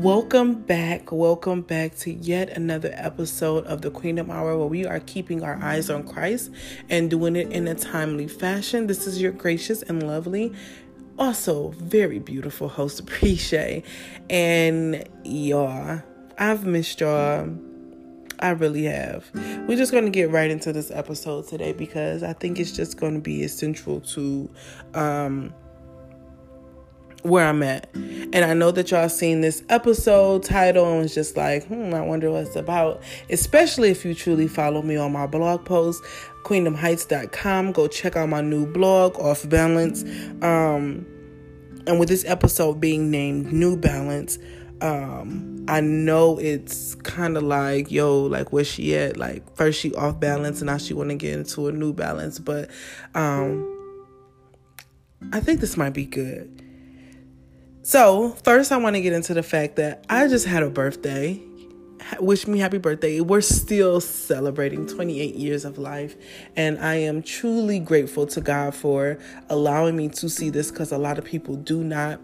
Welcome back. Welcome back to yet another episode of the Queendom Hour where we are keeping our eyes on Christ and doing it in a timely fashion. This is your gracious and lovely, also very beautiful host, Appreciate. And y'all, I've missed y'all. I really have. We're just going to get right into this episode today because I think it's just going to be essential to um where I'm at. And I know that y'all seen this episode title and was just like, hmm, I wonder what it's about. Especially if you truly follow me on my blog post, queendomheights.com. Go check out my new blog, Off Balance. Um, and with this episode being named New Balance, um, I know it's kind of like, yo, like where she at? Like first she off balance and now she want to get into a new balance. But um, I think this might be good so, first, I want to get into the fact that I just had a birthday. Wish me happy birthday. We're still celebrating 28 years of life, and I am truly grateful to God for allowing me to see this because a lot of people do not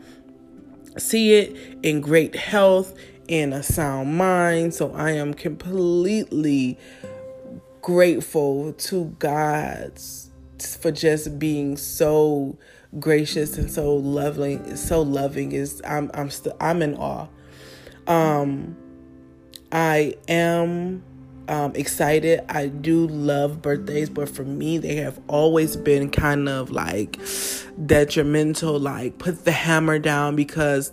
see it in great health, in a sound mind. So, I am completely grateful to God for just being so gracious and so loving, so loving is I'm I'm still I'm in awe. Um I am um, excited. I do love birthdays, but for me, they have always been kind of like detrimental, like put the hammer down because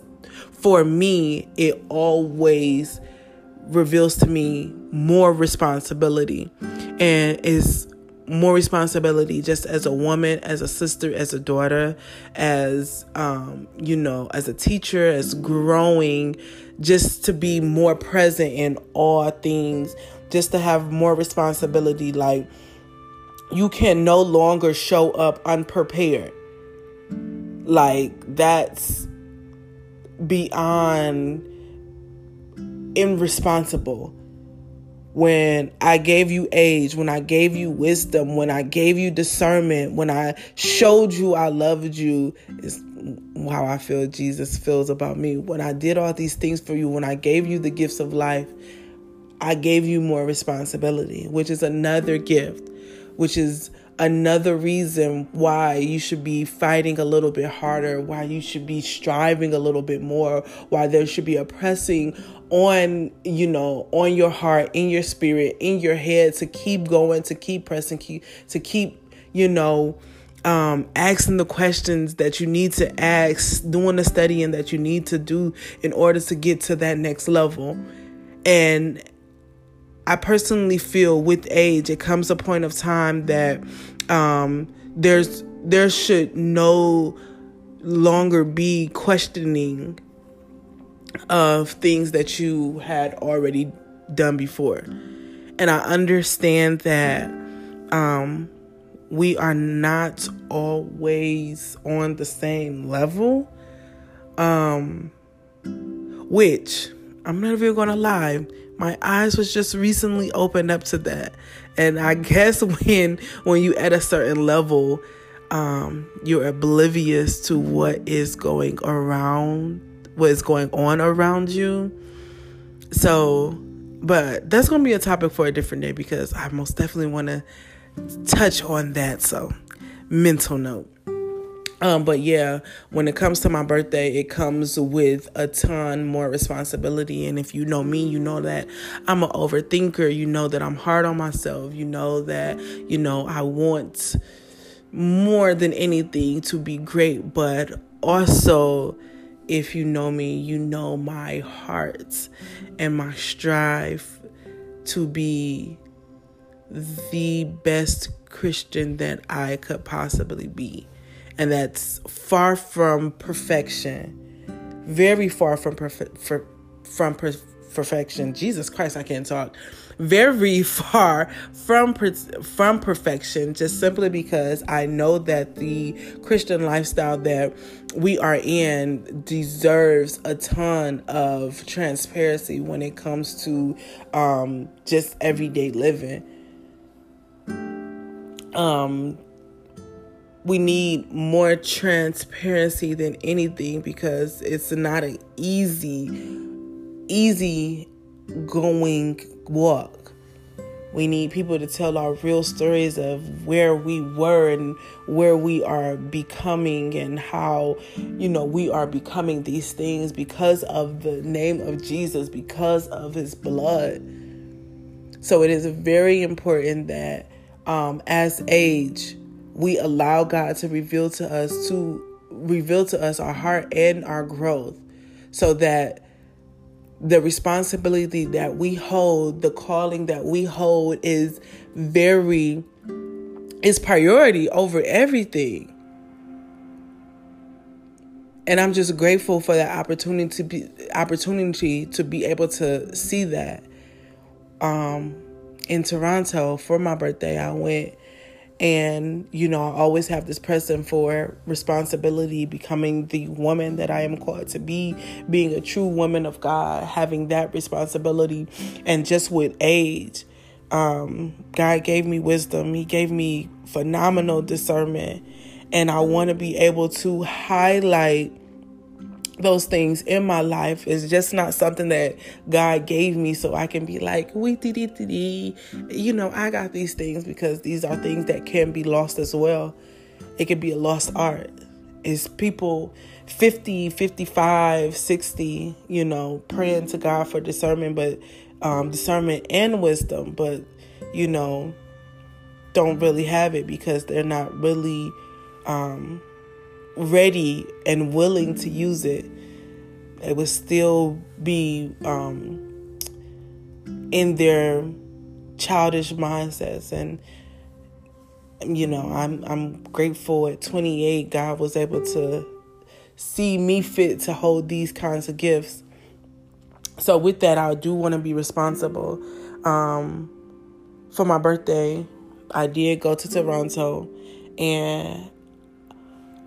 for me, it always reveals to me more responsibility and is more responsibility just as a woman, as a sister, as a daughter, as um, you know, as a teacher, as growing, just to be more present in all things, just to have more responsibility. Like you can no longer show up unprepared. Like that's beyond irresponsible when I gave you age, when I gave you wisdom, when I gave you discernment, when I showed you I loved you, is how I feel Jesus feels about me. When I did all these things for you, when I gave you the gifts of life, I gave you more responsibility, which is another gift, which is another reason why you should be fighting a little bit harder, why you should be striving a little bit more, why there should be a pressing on, you know, on your heart, in your spirit, in your head to keep going, to keep pressing, keep to keep, you know, um, asking the questions that you need to ask, doing the studying that you need to do in order to get to that next level. And I personally feel with age, it comes a point of time that um, there's there should no longer be questioning of things that you had already done before. And I understand that um, we are not always on the same level. Um, which I'm not even gonna lie, my eyes was just recently opened up to that. And I guess when when you at a certain level, um, you're oblivious to what is going around, what is going on around you. So, but that's gonna be a topic for a different day because I most definitely want to touch on that. So, mental note. Um, but yeah, when it comes to my birthday, it comes with a ton more responsibility. And if you know me, you know that I'm an overthinker. You know that I'm hard on myself. You know that, you know, I want more than anything to be great. But also, if you know me, you know my heart and my strive to be the best Christian that I could possibly be and that's far from perfection, very far from perfect from per- perfection. Jesus Christ, I can't talk. Very far from from perfection, just simply because I know that the Christian lifestyle that we are in deserves a ton of transparency when it comes to um, just everyday living. Um, we need more transparency than anything because it's not an easy easy going walk. We need people to tell our real stories of where we were and where we are becoming and how, you know, we are becoming these things because of the name of Jesus, because of his blood. So it is very important that um, as age, we allow God to reveal to us to reveal to us our heart and our growth so that the responsibility that we hold, the calling that we hold is very is priority over everything. And I'm just grateful for that opportunity to be opportunity to be able to see that. Um in Toronto for my birthday, I went and, you know, I always have this present for responsibility, becoming the woman that I am called to be, being a true woman of God, having that responsibility. And just with age, um, God gave me wisdom, He gave me phenomenal discernment. And I want to be able to highlight those things in my life is just not something that God gave me so I can be like, we dee dee you know, I got these things because these are things that can be lost as well. It can be a lost art. Is people 50, 55, 60, you know, praying to God for discernment, but um, discernment and wisdom, but you know, don't really have it because they're not really um, ready and willing to use it, it would still be um, in their childish mindsets and you know I'm I'm grateful at 28 God was able to see me fit to hold these kinds of gifts. So with that I do want to be responsible. Um, for my birthday, I did go to Toronto and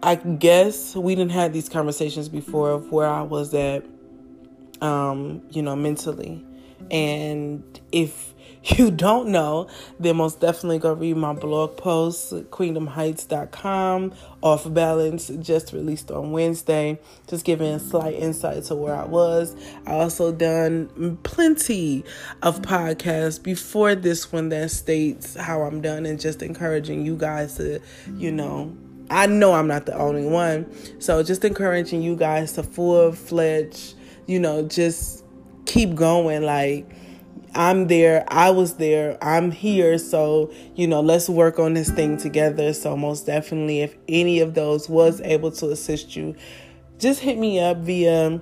I guess we didn't have these conversations before of where I was at, um, you know, mentally. And if you don't know, then most definitely go read my blog post, queendomheights.com, off balance, just released on Wednesday, just giving a slight insight to where I was. I also done plenty of podcasts before this one that states how I'm done and just encouraging you guys to, you know, I know I'm not the only one. So just encouraging you guys to full fledged, you know, just keep going. Like I'm there, I was there, I'm here. So, you know, let's work on this thing together. So most definitely if any of those was able to assist you, just hit me up via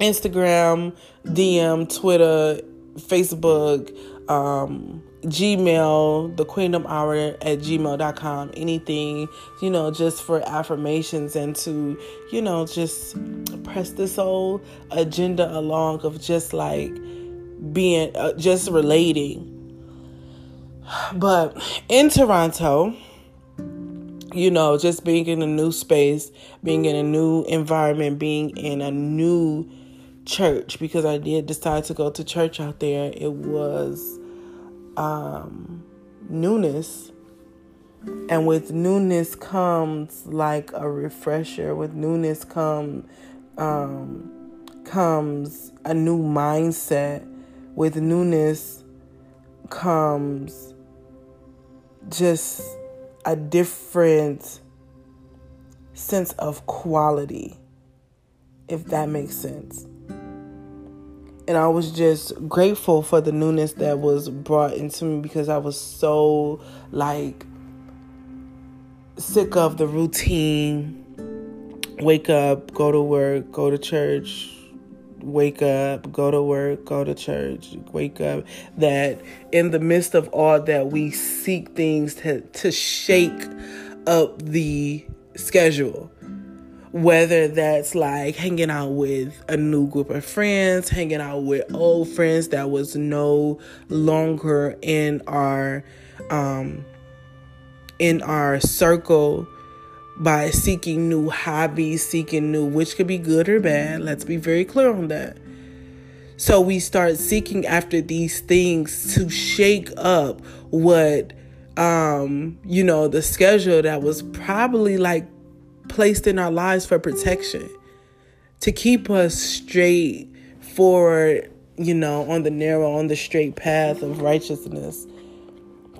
Instagram, DM, Twitter, Facebook, um, Gmail, the Queendom Hour at gmail.com, anything, you know, just for affirmations and to, you know, just press this whole agenda along of just like being, uh, just relating. But in Toronto, you know, just being in a new space, being in a new environment, being in a new church, because I did decide to go to church out there, it was um, newness. And with newness comes like a refresher. With newness come um, comes a new mindset. With newness comes just a different sense of quality, if that makes sense and I was just grateful for the newness that was brought into me because I was so like sick of the routine. Wake up, go to work, go to church, wake up, go to work, go to church, wake up. That in the midst of all that, we seek things to, to shake up the schedule whether that's like hanging out with a new group of friends, hanging out with old friends that was no longer in our um in our circle by seeking new hobbies, seeking new which could be good or bad. Let's be very clear on that. So we start seeking after these things to shake up what um you know the schedule that was probably like placed in our lives for protection, to keep us straight forward, you know, on the narrow, on the straight path of righteousness,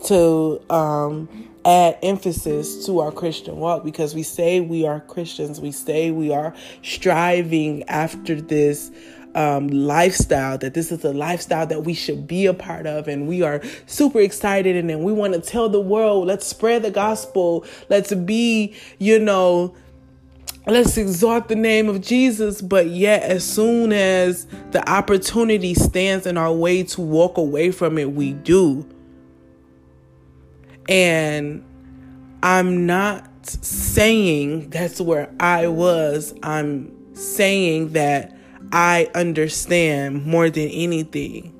to um, add emphasis to our Christian walk because we say we are Christians, we say we are striving after this um, lifestyle, that this is a lifestyle that we should be a part of. And we are super excited and, and we want to tell the world, let's spread the gospel. Let's be, you know, let's exalt the name of Jesus. But yet, as soon as the opportunity stands in our way to walk away from it, we do. And I'm not saying that's where I was. I'm saying that I understand more than anything.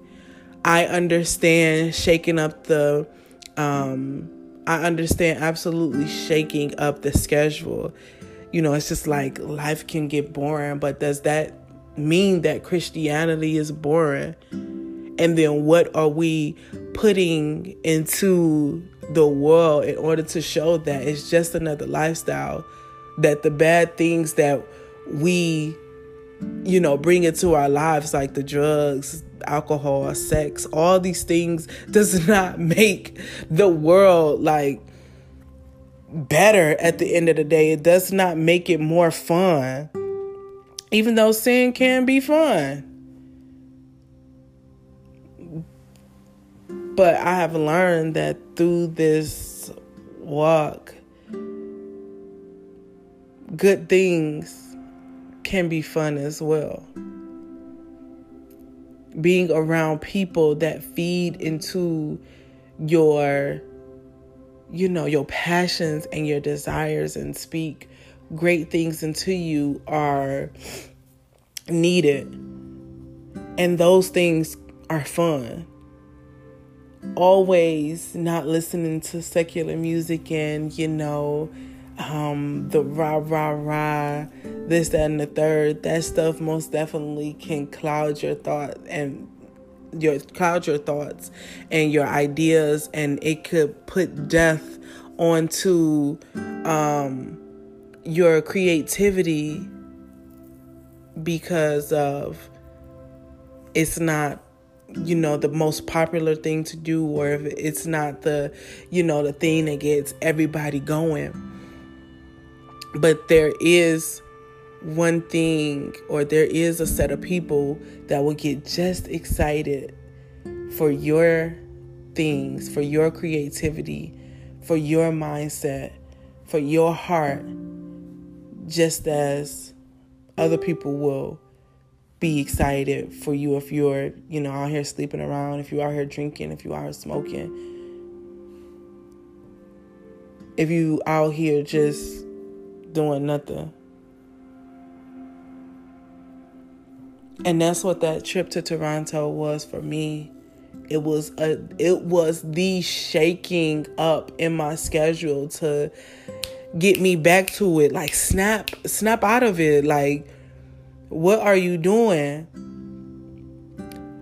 I understand shaking up the um I understand absolutely shaking up the schedule. You know, it's just like life can get boring, but does that mean that Christianity is boring? And then what are we putting into the world in order to show that it's just another lifestyle? That the bad things that we you know, bring into our lives like the drugs, alcohol, sex, all these things does not make the world like better at the end of the day. It does not make it more fun. Even though sin can be fun. But I have learned that through this walk, good things can be fun as well. Being around people that feed into your you know your passions and your desires and speak great things into you are needed and those things are fun always not listening to secular music and you know um, the rah rah rah, this, that, and the third, that stuff most definitely can cloud your thought and your cloud your thoughts and your ideas, and it could put death onto um, your creativity because of it's not you know the most popular thing to do or if it's not the you know the thing that gets everybody going but there is one thing, or there is a set of people that will get just excited for your things, for your creativity, for your mindset, for your heart, just as other people will be excited for you if you're, you know, out here sleeping around, if you're out here drinking, if you're here smoking, if you out here just doing nothing. And that's what that trip to Toronto was for me. It was a it was the shaking up in my schedule to get me back to it. Like snap snap out of it. Like what are you doing?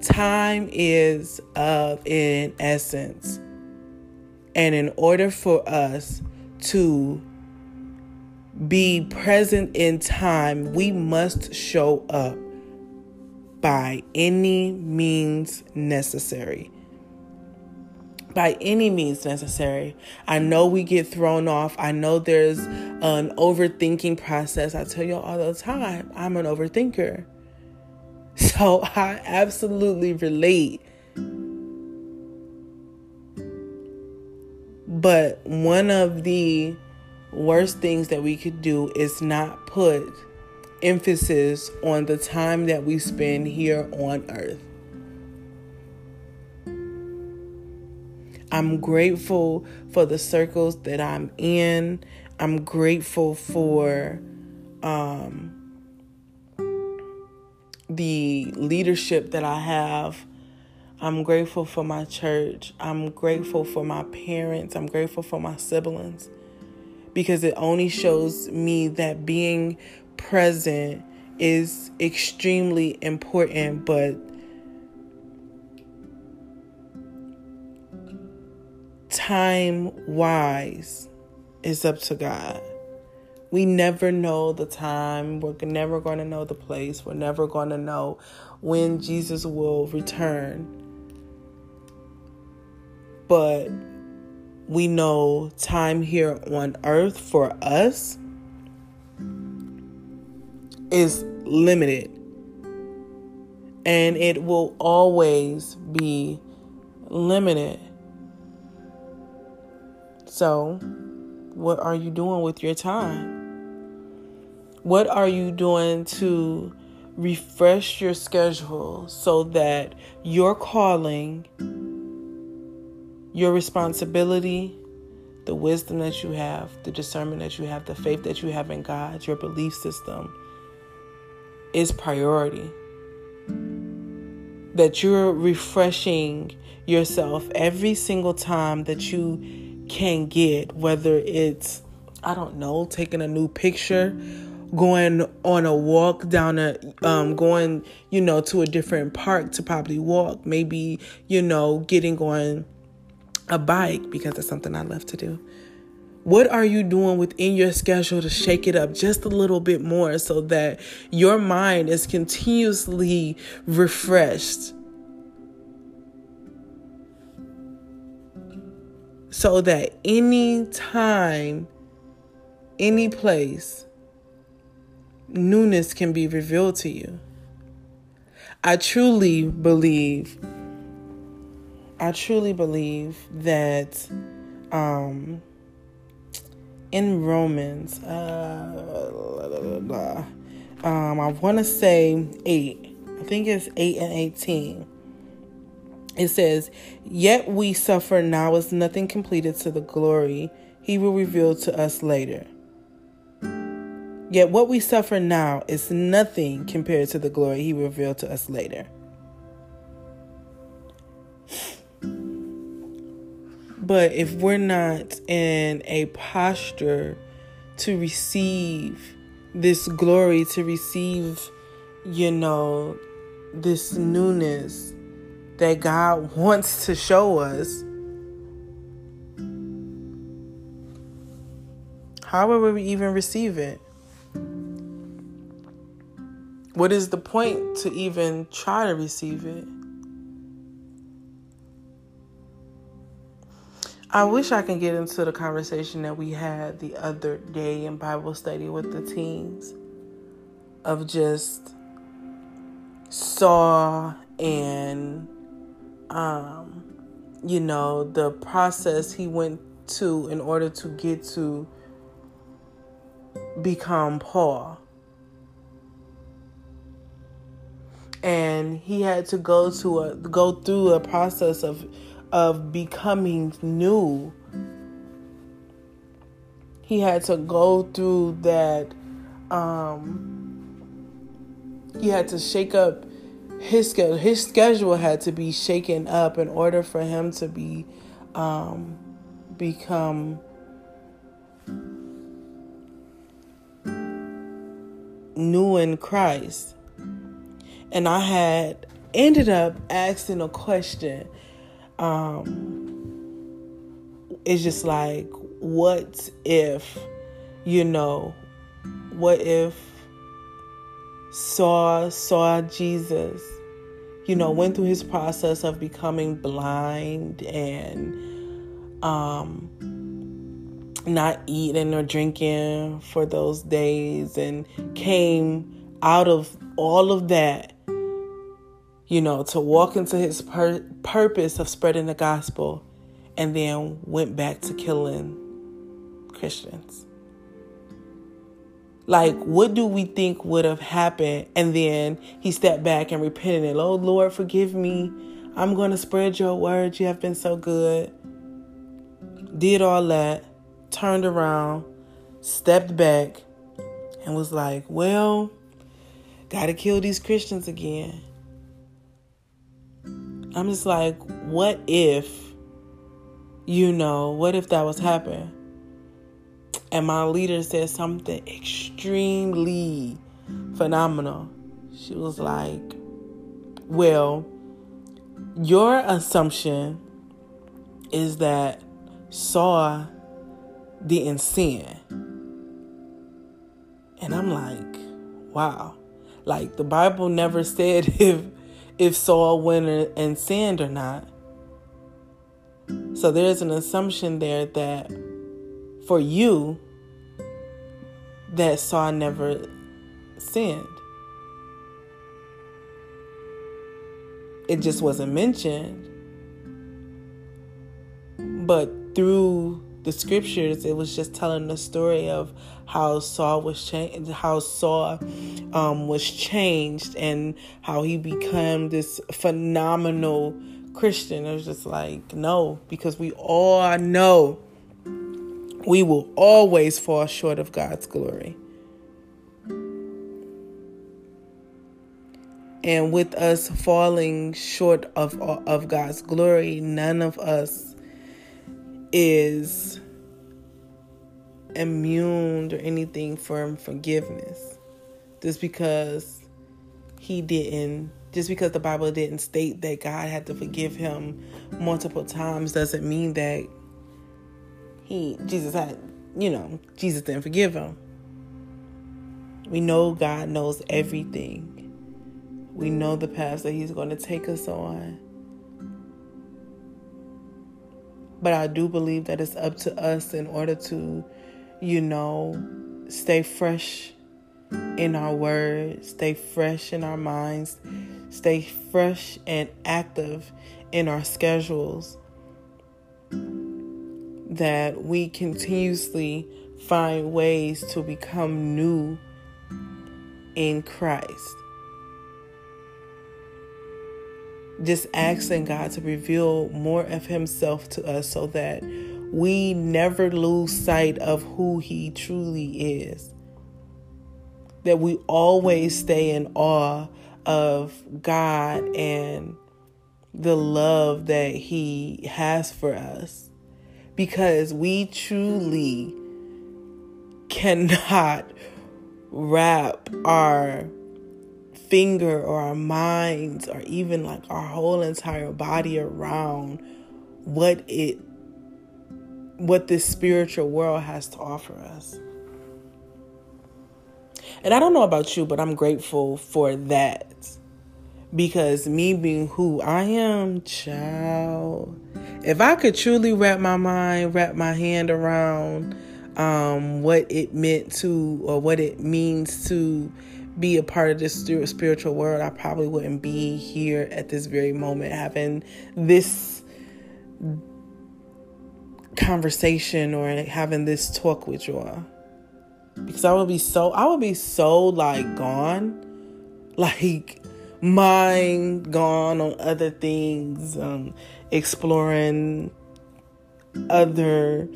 Time is of in essence. And in order for us to be present in time, we must show up by any means necessary. By any means necessary. I know we get thrown off. I know there's an overthinking process. I tell you all the time, I'm an overthinker. So I absolutely relate. But one of the worst things that we could do is not put emphasis on the time that we spend here on earth. I'm grateful for the circles that I'm in. I'm grateful for um, the leadership that I have. I'm grateful for my church. I'm grateful for my parents. I'm grateful for my siblings because it only shows me that being present is extremely important, but time wise is up to God. We never know the time. We're never going to know the place. We're never going to know when Jesus will return. But we know time here on earth for us is limited. And it will always be limited. So, what are you doing with your time? What are you doing to refresh your schedule so that your calling, your responsibility, the wisdom that you have, the discernment that you have, the faith that you have in God, your belief system is priority. That you're refreshing yourself every single time that you can get, whether it's, I don't know, taking a new picture going on a walk down a um going you know to a different park to probably walk maybe you know getting on a bike because it's something I love to do what are you doing within your schedule to shake it up just a little bit more so that your mind is continuously refreshed so that any time any place newness can be revealed to you. I truly believe, I truly believe that um, in Romans, uh, um, I want to say 8, I think it's 8 and 18. It says, Yet we suffer now as nothing completed to the glory he will reveal to us later. Yet what we suffer now is nothing compared to the glory he revealed to us later. But if we're not in a posture to receive this glory, to receive, you know, this newness that God wants to show us, how will we even receive it? What is the point to even try to receive it? I wish I can get into the conversation that we had the other day in Bible study with the teens of just Saul and um you know the process he went to in order to get to become Paul. And he had to go to a go through a process of of becoming new he had to go through that um he had to shake up his schedule his schedule had to be shaken up in order for him to be um become new in Christ and I had ended up asking a question. Um, it's just like, what if, you know, what if Saul saw Jesus, you know, went through his process of becoming blind and um not eating or drinking for those days and came out of all of that you know, to walk into his pur- purpose of spreading the gospel and then went back to killing Christians. Like, what do we think would have happened? And then he stepped back and repented and, oh Lord, forgive me. I'm going to spread your word. You have been so good. Did all that, turned around, stepped back, and was like, well, got to kill these Christians again. I'm just like, what if, you know, what if that was happening? And my leader said something extremely phenomenal. She was like, well, your assumption is that Saul didn't sin. And I'm like, wow. Like the Bible never said if if Saul went and sinned or not. So there's an assumption there that for you that Saul never sinned. It just wasn't mentioned. But through the scriptures, it was just telling the story of how Saul was changed, how Saul um, was changed, and how he became this phenomenal Christian. It was just like no, because we all know we will always fall short of God's glory. And with us falling short of of God's glory, none of us is immune or anything from forgiveness. Just because he didn't, just because the Bible didn't state that God had to forgive him multiple times doesn't mean that he, Jesus had, you know, Jesus didn't forgive him. We know God knows everything. We know the path that He's going to take us on. But I do believe that it's up to us in order to, you know, stay fresh in our words, stay fresh in our minds, stay fresh and active in our schedules. That we continuously find ways to become new in Christ. Just asking God to reveal more of Himself to us so that we never lose sight of who He truly is. That we always stay in awe of God and the love that He has for us. Because we truly cannot wrap our finger or our minds or even like our whole entire body around what it what this spiritual world has to offer us. And I don't know about you, but I'm grateful for that. Because me being who I am, child, if I could truly wrap my mind, wrap my hand around um, what it meant to or what it means to be a part of this spiritual world, I probably wouldn't be here at this very moment having this conversation or having this talk with y'all. Because I would be so, I would be so like gone, like mind gone on other things, um, exploring other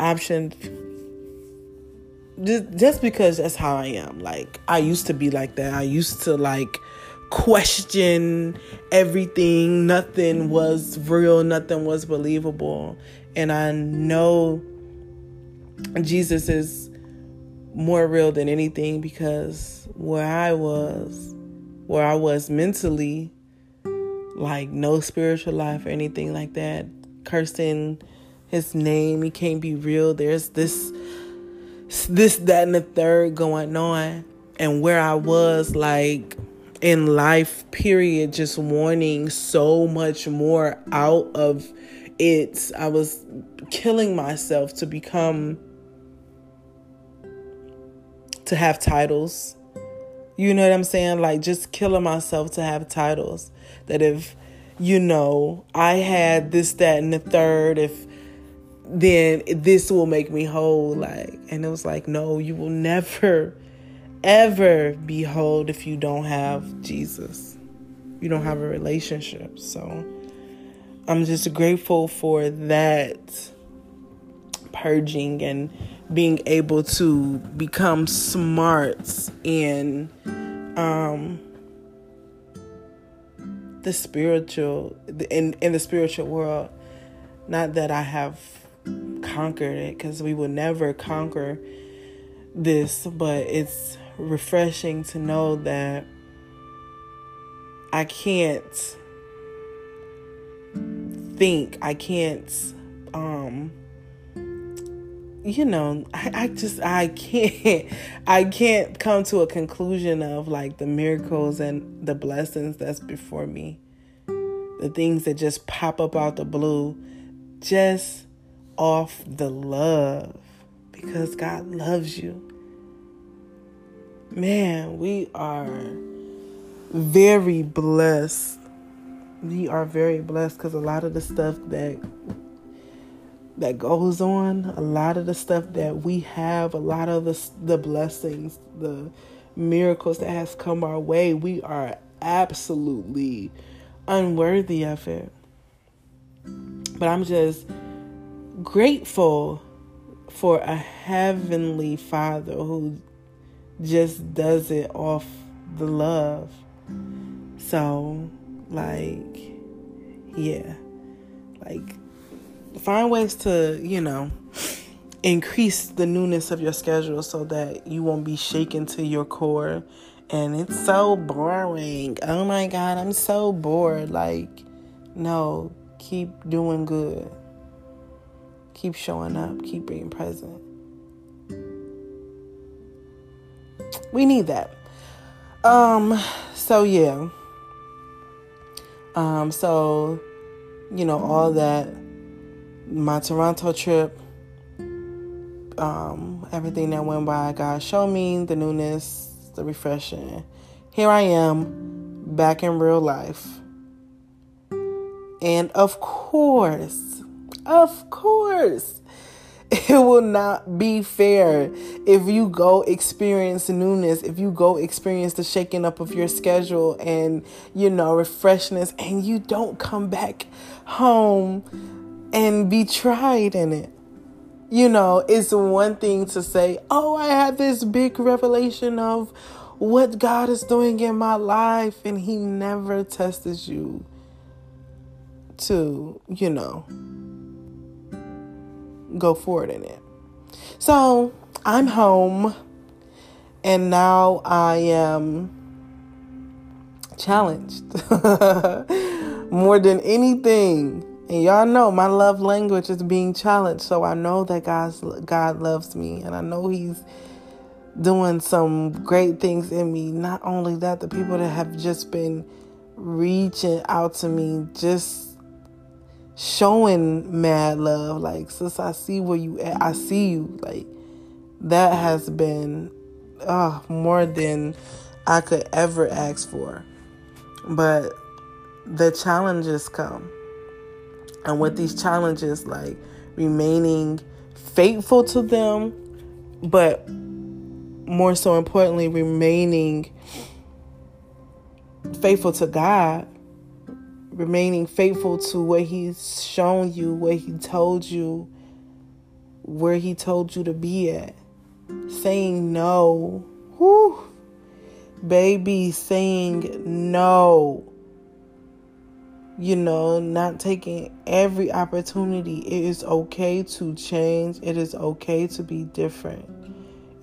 options just, because that's how I am. Like I used to be like that. I used to like question everything. Nothing was real, nothing was believable. And I know Jesus is more real than anything because where I was, where I was mentally, like no spiritual life or anything like that, cursing his name, he can't be real. There's this this, that, and the third going on, and where I was like in life, period, just wanting so much more out of it. I was killing myself to become, to have titles. You know what I'm saying? Like just killing myself to have titles. That if, you know, I had this, that, and the third, if then this will make me whole like and it was like no you will never ever be whole if you don't have jesus. You don't have a relationship. So i'm just grateful for that purging and being able to become smart in um the spiritual in in the spiritual world. Not that i have conquered it because we will never conquer this, but it's refreshing to know that I can't think, I can't um you know, I, I just I can't I can't come to a conclusion of like the miracles and the blessings that's before me. The things that just pop up out the blue just off the love because God loves you. Man, we are very blessed. We are very blessed because a lot of the stuff that that goes on, a lot of the stuff that we have, a lot of the the blessings, the miracles that has come our way, we are absolutely unworthy of it. But I'm just grateful for a heavenly Father who just does it off the love. So, like, yeah, like find ways to, you know, increase the newness of your schedule so that you won't be shaken to your core. And it's so boring. Oh my God, I'm so bored. Like, no, keep doing good. Keep showing up. Keep being present. We need that. Um, so yeah. Um, so, you know, all that my Toronto trip, um, everything that went by, God showed me the newness, the refreshing. Here I am, back in real life. And of course, of course, it will not be fair if you go experience newness, if you go experience the shaking up of your schedule and, you know, refreshness, and you don't come back home and be tried in it. You know, it's one thing to say, Oh, I had this big revelation of what God is doing in my life, and He never tested you to, you know, go forward in it. So I'm home, and now I am challenged more than anything and y'all know my love language is being challenged. So I know that God's God loves me and I know he's doing some great things in me. Not only that, the people that have just been reaching out to me, just showing mad love. Like, sis, I see where you at. I see you. Like, that has been uh, more than I could ever ask for. But the challenges come and with these challenges, like remaining faithful to them, but more so importantly, remaining faithful to God, remaining faithful to what He's shown you, what He told you, where He told you to be at. Saying no. Whew. Baby, saying no you know, not taking every opportunity. It is okay to change. It is okay to be different.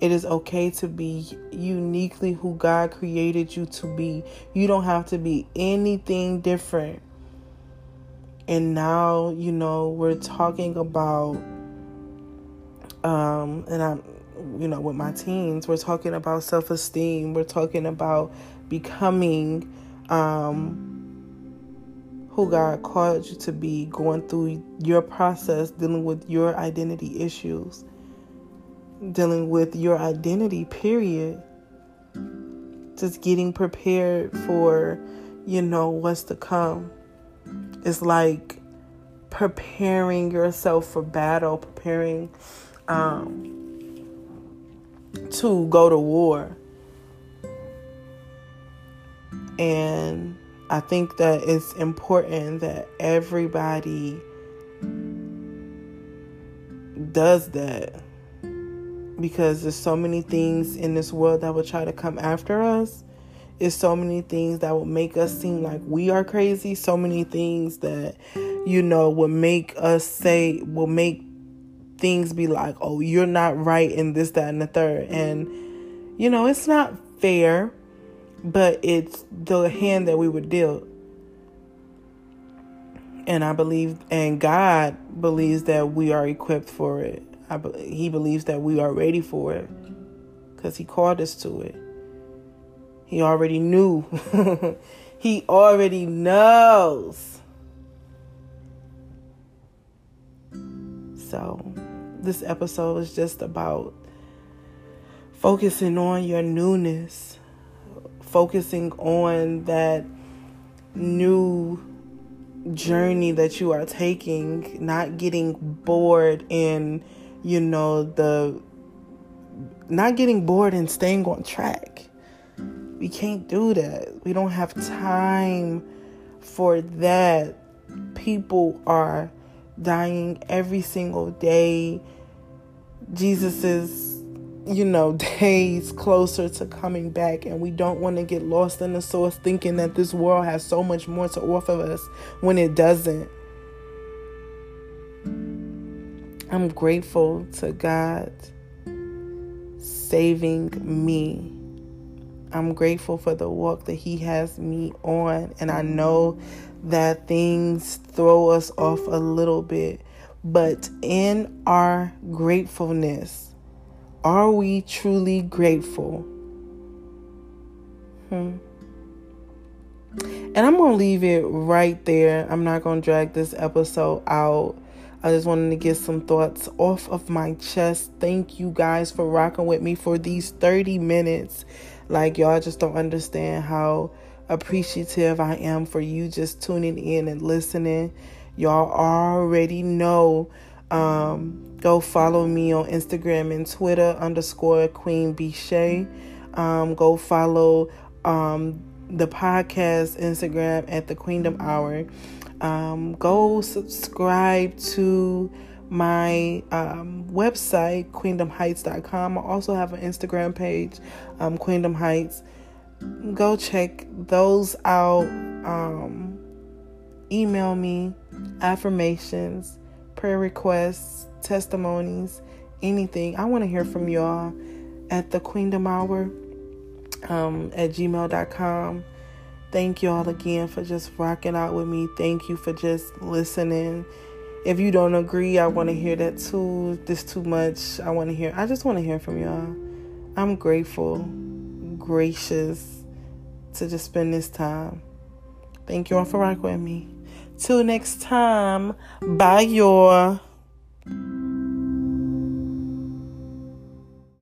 It is okay to be uniquely who God created you to be. You don't have to be anything different. And now, you know, we're talking about um and I'm you know, with my teens, we're talking about self-esteem. We're talking about becoming um who God called you to be, going through your process, dealing with your identity issues, dealing with your identity, period. Just getting prepared for, you know, what's to come. It's like preparing yourself for battle, preparing um, to go to war. And I think that it's important that everybody does that because there's so many things in this world that will try to come after us. It's so many things that will make us seem like we are crazy. So many things that, you know, will make us say, will make things be like, oh, you're not right in this, that, and the third. And, you know, it's not fair but it's the hand that we were dealt. And I believe, and God believes that we are equipped for it. I, he believes that we are ready for it because he called us to it. He already knew. he already knows. So, this episode is just about focusing on your newness, focusing on that new journey that you are taking, not getting bored in, you know, the not getting bored and staying on track. We can't do that. We don't have time for that. People are dying every single day. Jesus is you know, days closer to coming back, and we don't want to get lost in the source thinking that this world has so much more to offer us when it doesn't. I'm grateful to God saving me. I'm grateful for the walk that He has me on, and I know that things throw us off a little bit, but in our gratefulness, are we truly grateful? Hmm. And I'm going to leave it right there. I'm not going to drag this episode out. I just wanted to get some thoughts off of my chest. Thank you guys for rocking with me for these 30 minutes. Like, y'all just don't understand how appreciative I am for you just tuning in and listening. Y'all already know um, go follow me on Instagram and Twitter underscore Queen Bishay. Um, go follow um, the podcast Instagram at the Queendom Hour. Um, go subscribe to my um, website, queendomheights.com. I also have an Instagram page, um, Queendom Heights. Go check those out. Um, email me affirmations prayer requests, testimonies, anything. I want to hear from y'all at the Queendom Hour um, at gmail.com. Thank y'all again for just rocking out with me. Thank you for just listening. If you don't agree, I want to hear that too. This too much. I want to hear. I just want to hear from y'all. I'm grateful, gracious to just spend this time. Thank you all for rocking with me. Till next time, bye, y'all.